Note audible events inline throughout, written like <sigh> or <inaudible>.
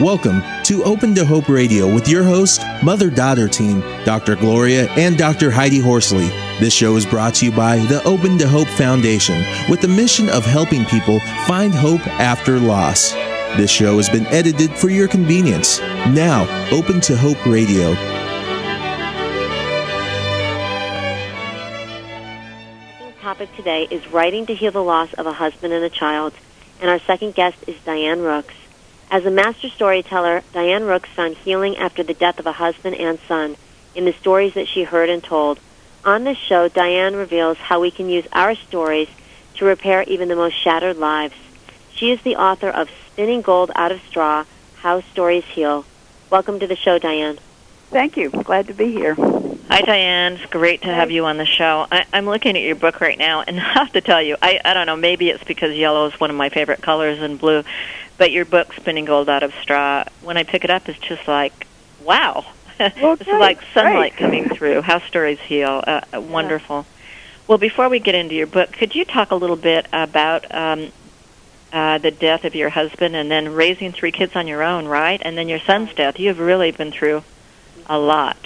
Welcome to Open to Hope Radio with your host, mother daughter team, Dr. Gloria and Dr. Heidi Horsley. This show is brought to you by the Open to Hope Foundation with the mission of helping people find hope after loss. This show has been edited for your convenience. Now, Open to Hope Radio. topic today is writing to heal the loss of a husband and a child, and our second guest is Diane Rooks. As a master storyteller, Diane Rooks found healing after the death of a husband and son in the stories that she heard and told. On this show, Diane reveals how we can use our stories to repair even the most shattered lives. She is the author of Spinning Gold Out of Straw How Stories Heal. Welcome to the show, Diane. Thank you. Glad to be here. Hi, Diane. It's great to have you on the show. I, I'm looking at your book right now, and <laughs> I have to tell you, I, I don't know, maybe it's because yellow is one of my favorite colors and blue, but your book, Spinning Gold Out of Straw, when I pick it up, it's just like, wow. <laughs> Well, it's like sunlight coming through. How stories heal. Uh, uh, wonderful. Well, before we get into your book, could you talk a little bit about um, uh, the death of your husband and then raising three kids on your own, right? And then your son's death. You've really been through a lot.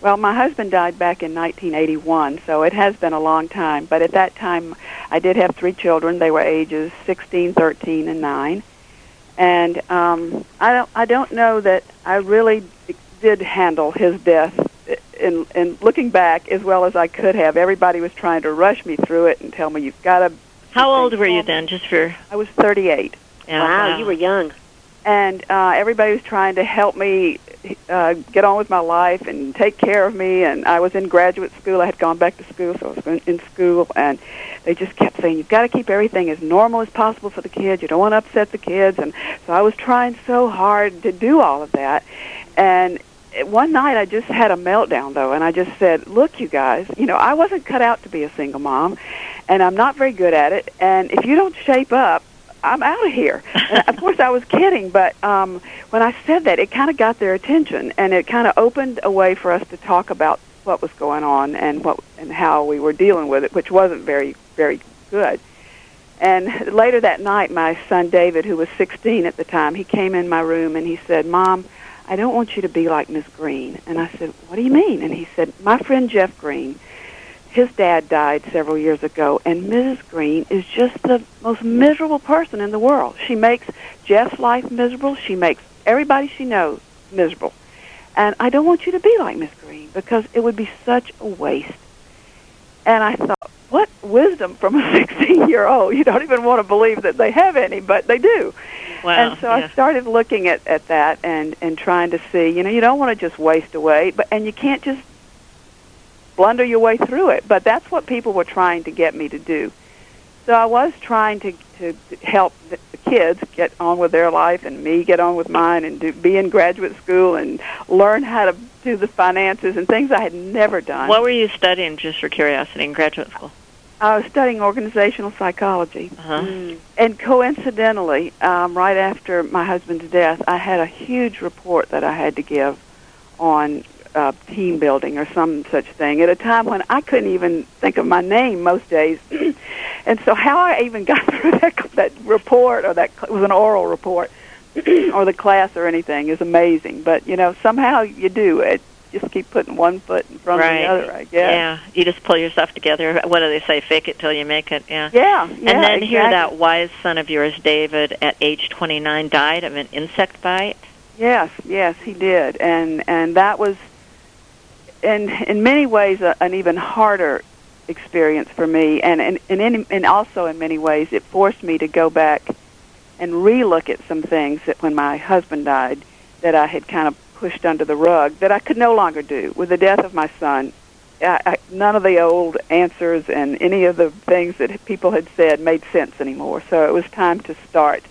Well, my husband died back in 1981, so it has been a long time. But at that time, I did have three children. They were ages 16, 13, and 9. And um, I don't, I don't know that I really did handle his death in, in looking back as well as I could have. Everybody was trying to rush me through it and tell me you've got to. How old were you then, just for... I was 38. Yeah, wow, you were young. and uh, everybody was trying to help me uh, get on with my life and take care of me. And I was in graduate school. I had gone back to school, so I was in, in school, and they just kept saying, "You've got to keep everything as normal as possible for the kids. You don't want to upset the kids." And so I was trying so hard to do all of that. And one night I just had a meltdown though, and I just said, "Look, you guys, you know, I wasn't cut out to be a single mom, and I'm not very good at it. And if you don't shape up." I'm out of here. <laughs> And of course, I was kidding, but um, when I said that, it kind of got their attention, and it kind of opened a way for us to talk about what was going on and what and how we were dealing with it, which wasn't very very good. And later that night, my son David, who was 16 at the time, he came in my room and he said, "Mom, I don't want you to be like Miss Green." And I said, "What do you mean?" And he said, "My friend Jeff Green." his dad died several years ago, and Mrs. Green is just the most miserable person in the world. She makes Jeff's life miserable. She makes everybody she knows miserable. And I don't want you to be like Miss Green because it would be such a waste. And I thought, what wisdom from a <laughs> 16 year old. You don't even want to believe that they have any, but they do. Wow. and so yeah. I started looking at, at that and, and trying to see, you know, you don't want to just waste away, but and you can't just blunder your way through it. But that's what people were trying to get me to do. So I was trying to to help the kids get on with their life and me get on with mine and do, be in graduate school and learn how to do the finances and things I had never done. What were you studying, just for curiosity, in graduate school? I was studying organizational psychology. Uh-huh. Mm. And coincidentally, um, right after my husband's death, I had a huge report that I had to give on uh, team building or some such thing at a time when I couldn't even think of my name most days. <clears throat> and so, how I even <laughs> got through that, that report or that it was an oral report <clears throat> or the class or anything is amazing. But you know, somehow you do it. Just keep putting one foot in front Right. of the other. I guess. Yeah, you just pull yourself together. What do they say? Fake it till you make it. Yeah. Yeah. and yeah, then here, exactly. that wise son of yours, David, at age 29, died of an insect bite. Yes, yes, he did, and and that was, in in many ways, a, an even harder experience for me, and and and, in, and also in many ways, it forced me to go back and relook at some things that when my husband died, that I had kind of pushed under the rug that I could no longer do. With the death of my son, I, I, none of the old answers and any of the things that people had said made sense anymore. So it was time to start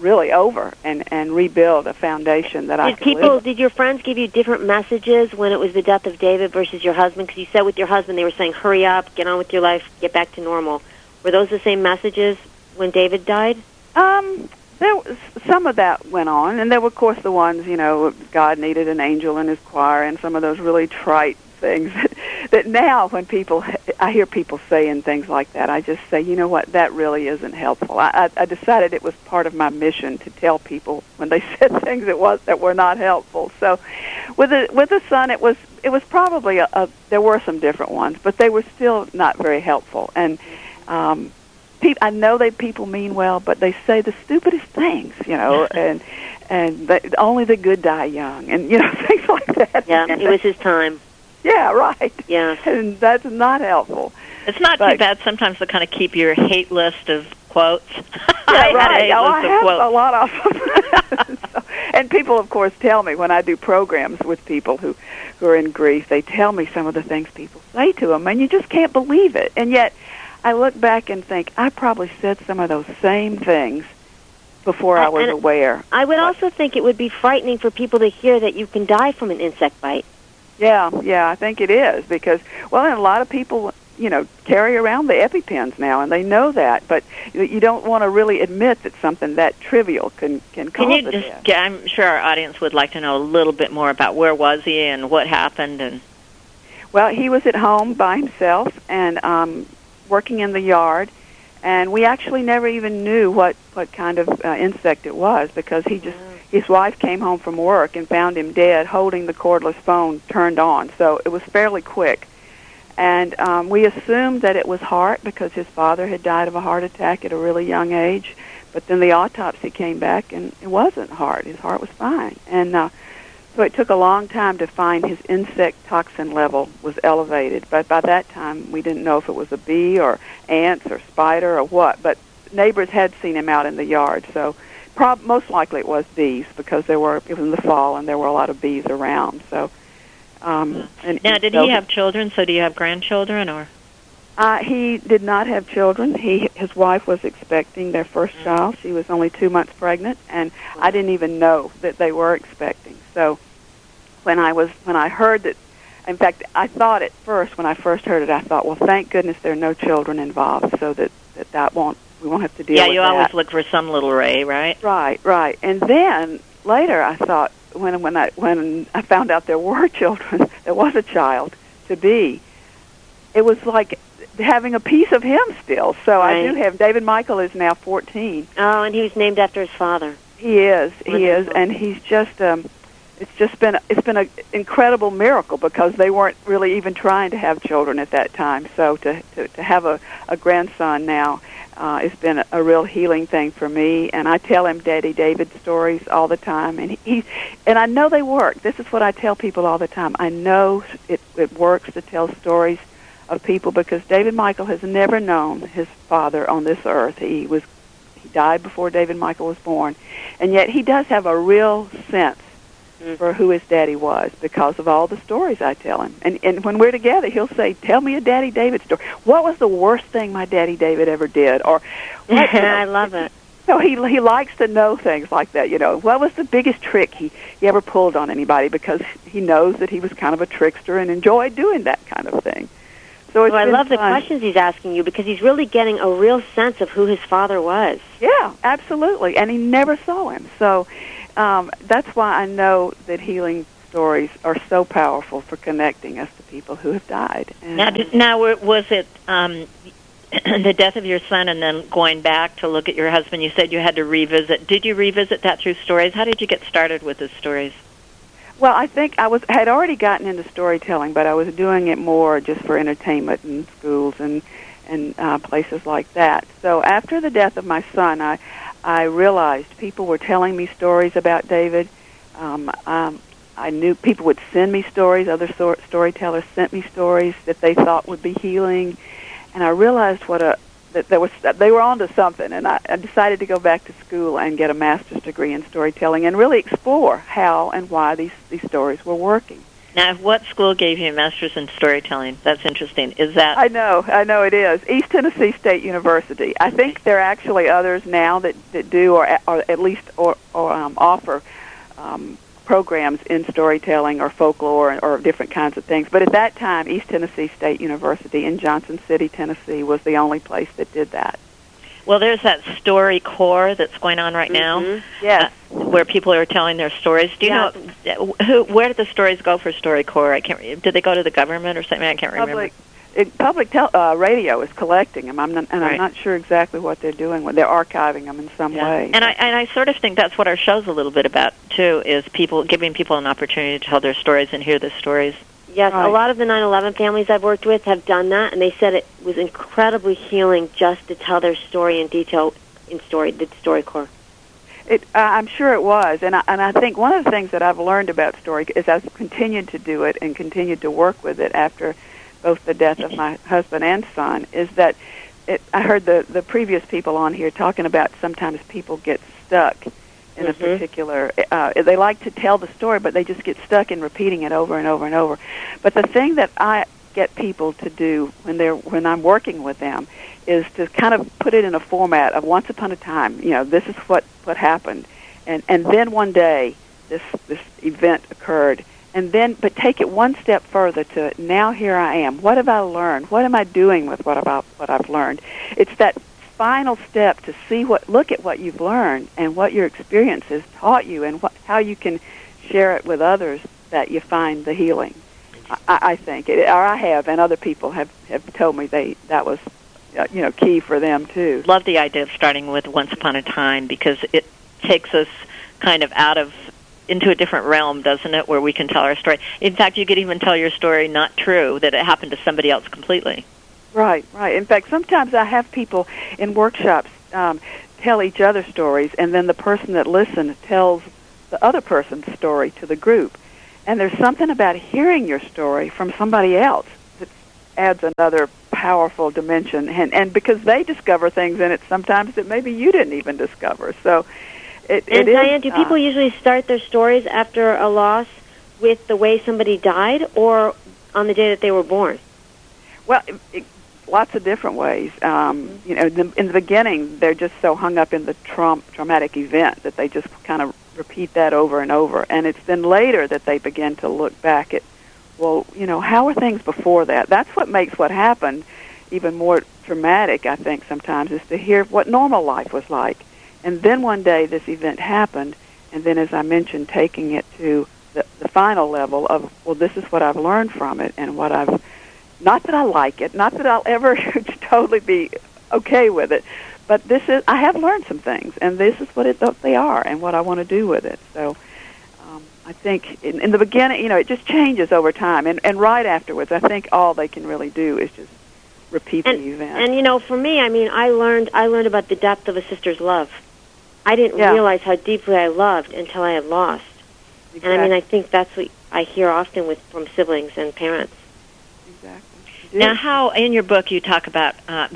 really over and and rebuild a foundation that I Did could people? live. Did your friends give you different messages when it was the death of David versus your husband? Because you said with your husband they were saying, "Hurry up, get on with your life, get back to normal." Were those the same messages when David died? Um, there was some of that went on, and there were, of course, the ones you know, God needed an angel in His choir, and some of those really trite things that, <laughs> that now, when people I hear people saying things like that, I just say, you know what, that really isn't helpful. I, I, I decided it was part of my mission to tell people when they <laughs> said things that was that were not helpful. So, with the with the son, it was it was probably a, a there were some different ones, but they were still not very helpful. And um, pe- I know they people mean well, but they say the stupidest things, you know, <laughs> and and they, only the good die young, and you know things like that. Yeah, it was his time. <laughs> Yeah, right. Yeah. <laughs> And that's not helpful. It's not But- too bad sometimes to kind of keep your hate list of quotes. <laughs> Yeah, I right. Oh, I have quotes. a lot of them. So- and people, of course, tell me when I do programs with people who, who are in grief, they tell me some of the things people say to them, and you just can't believe it. And yet, I look back and think I probably said some of those same things before I, I- was aware. I would also think it would be frightening for people to hear that you can die from an insect bite. Yeah, yeah, I think it is because well, and a lot of people, you know, carry around the EpiPens now, and they know that, but you- don't want to really admit that something that trivial can can cause Can you just? death. I'm sure our audience would like to know a little bit more about where was he and what happened and. Well, he was at home by himself and um, working in the yard, and we actually never even knew what what kind of uh, insect it was because he just his wife came home from work and found him dead holding the cordless phone turned on. So it was fairly quick. And um, we assumed that it was heart because his father had died of a heart attack at a really young age. But then the autopsy came back and it wasn't heart. His heart was fine. And uh, so it took a long time to find his insect toxin level was elevated. But by that time, we didn't know if it was a bee or ants or spider or what. But neighbors had seen him out in the yard. So prob- most likely it was bees because there were it was in the fall and there were a lot of bees around. So um, and Now, did so he have children? So, do you have grandchildren or? uh, he did not have children. He his wife was expecting their first child. She was only two months pregnant, and I didn't even know that they were expecting. So when I was when I heard that, in fact, I thought at first when I first heard it, I thought, well, thank goodness there are no children involved, so that that, that won't we won't have to deal yeah, you that. always look for some little ray, right? Right, right. And then later I thought when when I when I found out there were <laughs> children, there was a child to be. It was like having a piece of him still. So I do have David Michael is now 14. Oh, and he was named after his father. He is. He is and he's just um it's just been it's been an incredible miracle because they weren't really even trying to have children at that time. So to to, to have a, a grandson now uh, it's been a, a real healing thing for me, and I tell him Daddy David stories all the time, and he, he and I know they work. This is what I tell people all the time. I know it, it works to tell stories of people because David Michael has never known his father on this earth. He was he died before David Michael was born, and yet he does have a real sense Mhm. for who his daddy was because of all the stories I tell him. And and when we're together, he'll say, "Tell me a Daddy David story. What was the worst thing my Daddy David ever did?" Or <laughs> what, you know, I love it. so he he likes to know things like that. You know, what was the biggest trick he he ever pulled on anybody? Because he knows that he was kind of a trickster and enjoyed doing that kind of thing. So Well, I love the questions he's asking you because he's really getting a real sense of who his father was. Yeah, absolutely. And he never saw him. So um, that's why I know that healing stories are so powerful for connecting us to people who have died. And Now, did, now wa- was it um, <clears throat> the death of your son and then going back to look at your husband? You said you had to revisit. Did you revisit that through stories? How did you get started with the stories? Well, I think I was had already gotten into storytelling, but I was doing it more just for entertainment in schools and and uh, places like that. So after the death of my son, I I realized people were telling me stories about David. Um, um, I knew people would send me stories. Other stor- storytellers sent me stories that they thought would be healing, and I realized what a that there was they were onto something, and I, I decided to go back to school and get a master's degree in storytelling and really explore how and why these these stories were working. Now, what school gave you a master's in storytelling? That's interesting. Is that I know, I know it is East Tennessee State University. I think there are actually others now that that do or or at least or, or um, offer. Um, programs in storytelling or folklore or, or different kinds of things. But at that time, East Tennessee State University in Johnson City, Tennessee, was the only place that did that. well? There's that StoryCorps that's going on right now, Mhm. Yes. uh, where people are telling their stories. Do you Yeah. know who? Where did the stories go for StoryCorps? I can't. Did they go to the government or something? I can't remember. Public it, public tel- uh, radio is collecting them. I'm not, and Right. I'm not sure exactly what they're doing. with They're archiving them in some Yeah. way. And I and I sort of think that's what our show's a little bit about too, is people giving people an opportunity to tell their stories and hear the stories. Yes, Right. a lot of the 9/11 families I've worked with have done that, and they said it was incredibly healing just to tell their story in detail in story the StoryCorps. It, uh, I'm sure it was, and I, and I think one of the things that I've learned about story is I've continued to do it and continued to work with it after both the death of my husband and son is that it, I heard the the previous people on here talking about sometimes people get stuck in a Mhm. particular. Uh, they like to tell the story, but they just get stuck in repeating it over and over and over. But the thing that I get people to do when they're when I'm working with them is to kind of put it in a format of once upon a time. You know, this is what what happened, and and then one day this this event occurred, and then but take it one step further to now here I am. What have I learned? What am I doing with what about what I've learned? It's that final step to see what look at what you've learned and what your experience has taught you and what, how you can share it with others that you find the healing. I, I think, it, or I have, and other people have have told me they that was uh, you know key for them too. Love the idea of starting with Once Upon a Time because it takes us kind of out of into a different realm, doesn't it, where we can tell our story. In fact, you could even tell your story not true, that it happened to somebody else completely. Right, right. In fact, sometimes I have people in workshops um, tell each other stories, and then the person that listens tells the other person's story to the group. And there's something about hearing your story from somebody else that adds another powerful dimension. And, and because they discover things in it sometimes that maybe you didn't even discover. So it, And it is, Diane, do uh, people usually start their stories after a loss with the way somebody died, or on the day that they were born? Well, it, lots of different ways. Um, you know, the, in the beginning, they're just so hung up in the traum- traumatic event that they just kind of repeat that over and over. And it's then later that they begin to look back at, well, you know, how were things before that? That's what makes what happened even more traumatic, I think, sometimes, is to hear what normal life was like. And then one day this event happened, and then, as I mentioned, taking it to the, the final level of, well, this is what I've learned from it and what I've not that I like it, not that I'll ever <laughs> totally be okay with it, but this is I have learned some things, and this is what it, they are, and what I want to do with it. So um, I think in, in the beginning, you know, it just changes over time, and and right afterwards, I think all they can really do is just repeat And, the event. and you know, for me, I mean, I learned I learned about the depth of a sister's love. I didn't Yeah. realize how deeply I loved until I had lost. And I mean, I think that's what I hear often with from siblings and parents. exactly. Now, how in your book you talk about? Uh,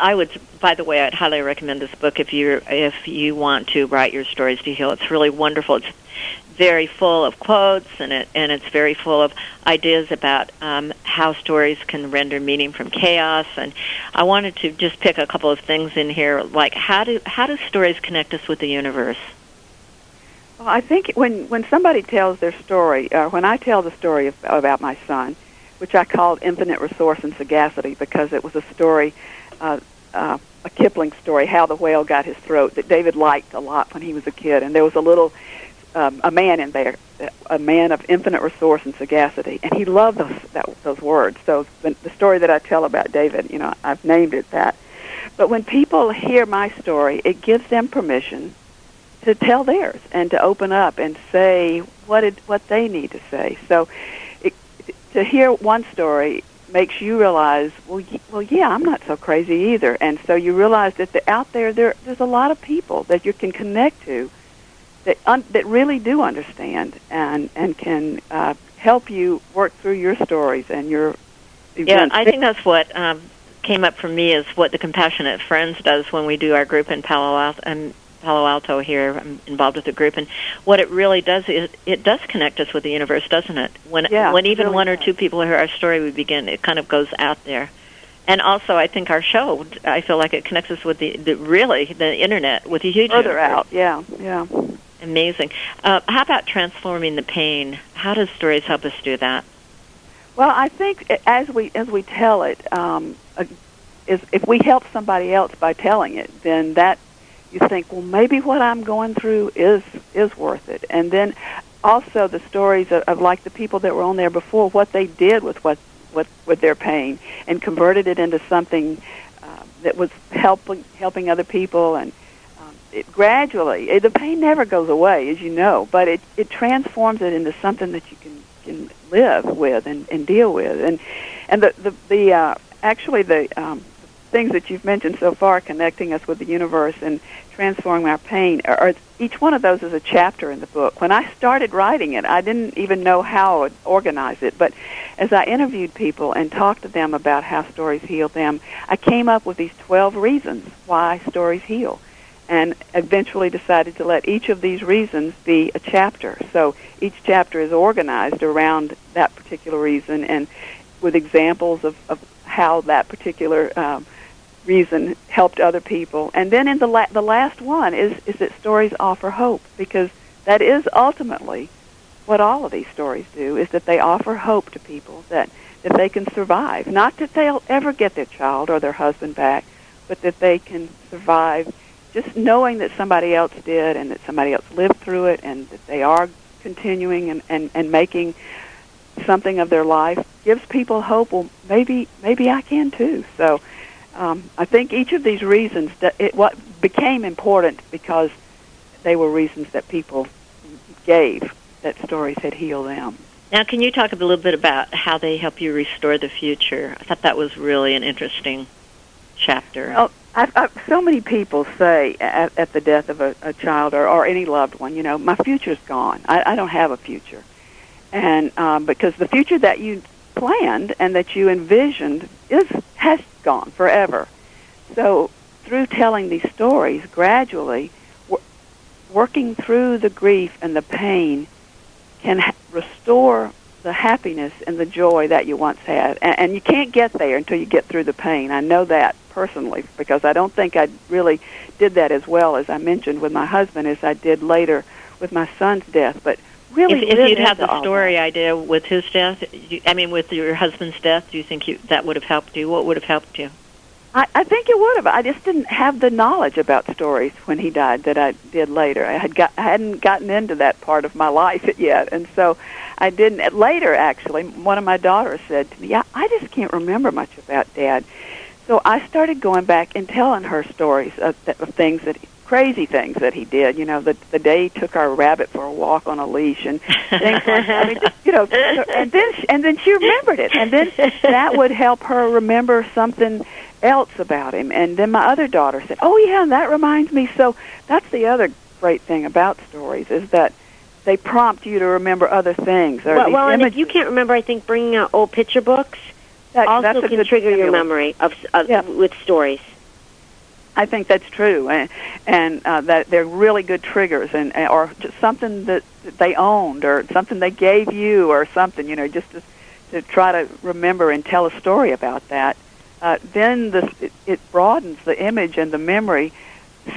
I would, by the way, I'd highly recommend this book if you if you want to write your stories to heal. It's really wonderful. It's very full of quotes and it and it's very full of ideas about um, how stories can render meaning from chaos. And I wanted to just pick a couple of things in here, like how do how do stories connect us with the universe? Well, I think when when somebody tells their story, uh, when I tell the story of, about my son, which I called Infinite Resource and Sagacity because it was a story, uh, uh, a Kipling story, how the whale got his throat, that David liked a lot when he was a kid, and there was a little um, a man in there, a man of infinite resource and sagacity, and he loved those that, those words. So the, the story that I tell about David, you know, I've named it that. But when people hear my story, it gives them permission to tell theirs and to open up and say what it, what they need to say. So it, to hear one story makes you realize, well, well, yeah, I'm not so crazy either. And so you realize that the, out there, there, there's a lot of people that you can connect to that un, that really do understand and and can uh, help you work through your stories and your Yeah, events. I think that's what um, came up for me is what the Compassionate Friends does when we do our group in Palo Alto. And Palo Alto here, I'm involved with the group, and what it really does is it does connect us with the universe, doesn't it? When Yeah, when even really one or two people hear our story, we begin. It kind of goes out there, and also I think our show, I feel like it connects us with the, the really the internet with a huge further universe. out. Yeah, yeah. Amazing. Uh, how about transforming the pain? How does stories help us do that? Well, I think as we as we tell it, um, uh, is if we help somebody else by telling it, then that you think, well, maybe what I'm going through is is worth it. And then also the stories of, of like the people that were on there before, what they did with what with with their pain and converted it into something uh, that was helping helping other people and it gradually it, the pain never goes away as you know but it it transforms it into something that you can can live with and, and deal with and and the the, the uh, actually the um, things that you've mentioned so far, connecting us with the universe and transforming our pain, are, each one of those is a chapter in the book. When I started writing it, I didn't even know how to organize it, but as I interviewed people and talked to them about how stories heal them, I came up with these 12 reasons why stories heal. And eventually decided to let each of these reasons be a chapter. So each chapter is organized around that particular reason and with examples of, of how that particular um, reason helped other people. And then in the la- the last one is is that stories offer hope because that is ultimately what all of these stories do is that they offer hope to people that that they can survive. Not that they'll ever get their child or their husband back, but that they can survive just knowing that somebody else did and that somebody else lived through it and that they are continuing and, and, and making something of their life gives people hope. Well, maybe maybe I can too. So um, I think each of these reasons that it what became important because they were reasons that people gave that stories had healed them. Now, can you talk a little bit about how they help you restore the future? I thought that was really an interesting chapter. Well, I've, I've, so many people say at, at the death of a, a child or, or any loved one, you know, my future's gone. I, I don't have a future, and um, because the future that you planned and that you envisioned is has gone forever. So through telling these stories, gradually, w- working through the grief and the pain can ha- restore the happiness and the joy that you once had. And, and you can't get there until you get through the pain. I know that personally because I don't think I really did that as well as I mentioned with my husband as I did later with my son's death. But really, if, if you'd had the story idea with his death, you, I mean, with your husband's death, do you think you, that would have helped you? What would have helped you? I, I think it would have. I just didn't have the knowledge about stories when he died that I did later. I had got I hadn't gotten into that part of my life <laughs> yet, and so I didn't. Later, actually, one of my daughters said to me, "Yeah, I just can't remember much about Dad." So I started going back and telling her stories of, of things that crazy things that he did. You know, the the day he took our rabbit for a walk on a leash and things like I mean, just, you know, and then and then she remembered it, and then that would help her remember something else about him. And then my other daughter said, "Oh yeah, that reminds me." So that's the other great thing about stories is that they prompt you to remember other things. Or well, well and if you can't remember, I think bringing out old picture books that, also can trigger your memory of, of yeah. with stories. I think that's true, and, and uh, that they're really good triggers, and or just something that they owned, or something they gave you, or something. You know, just to, to try to remember and tell a story about that. Uh, then the, it, it broadens the image and the memory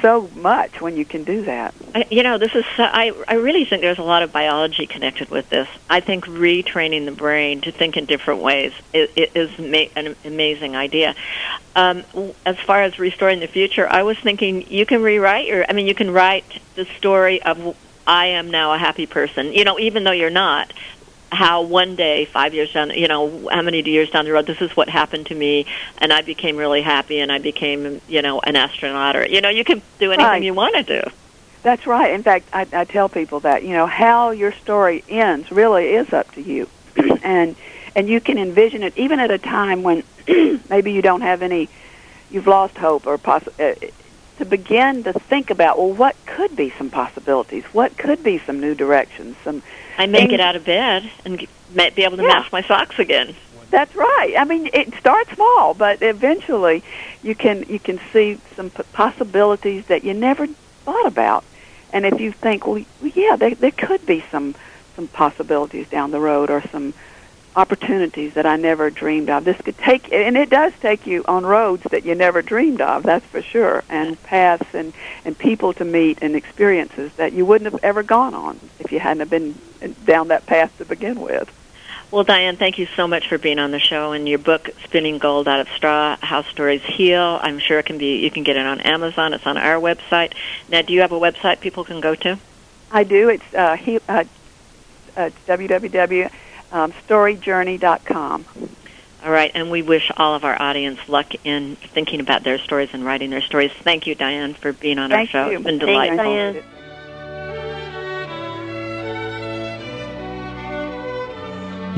so much when you can do that. You know, this is so, I I really think there's a lot of biology connected with this. I think retraining the brain to think in different ways is, is ma- an amazing idea. Um, as far as restoring the future, I was thinking you can rewrite your. I mean, you can write the story of I am now a happy person. You know, even though you're not, how one day, five years down, you know, how many years down the road, this is what happened to me, and I became really happy, and I became, you know, an astronaut, or you know, you can do anything right. you want to do. That's right. In fact, I, I tell people that you know how your story ends really is up to you, <clears throat> and and you can envision it even at a time when <clears throat> maybe you don't have any, you've lost hope or poss- uh, to begin to think about well, what could be some possibilities? What could be some new directions? Some I may get out of bed and be able to yeah. match my socks again. That's right. I mean, it starts small, but eventually you can you can see some p- possibilities that you never thought about. And if you think, well, yeah, there, there could be some some possibilities down the road, or some opportunities that I never dreamed of. This could take, and it does take you on roads that you never dreamed of. That's for sure, and paths and and people to meet and experiences that you wouldn't have ever gone on if you hadn't have been down that path to begin with. Well, Diane, thank you so much for being on the show and your book, Spinning Gold Out of Straw: How Stories Heal. I'm sure it can be. You can get it on Amazon. It's on our website. Now, do you have a website people can go to? I do. It's uh, he, uh, uh, www um, All right, and we wish all of our audience luck in thinking about their stories and writing their stories. Thank you, Diane, for being on Thank our show. you. It's been Thanks, delightful. Diane.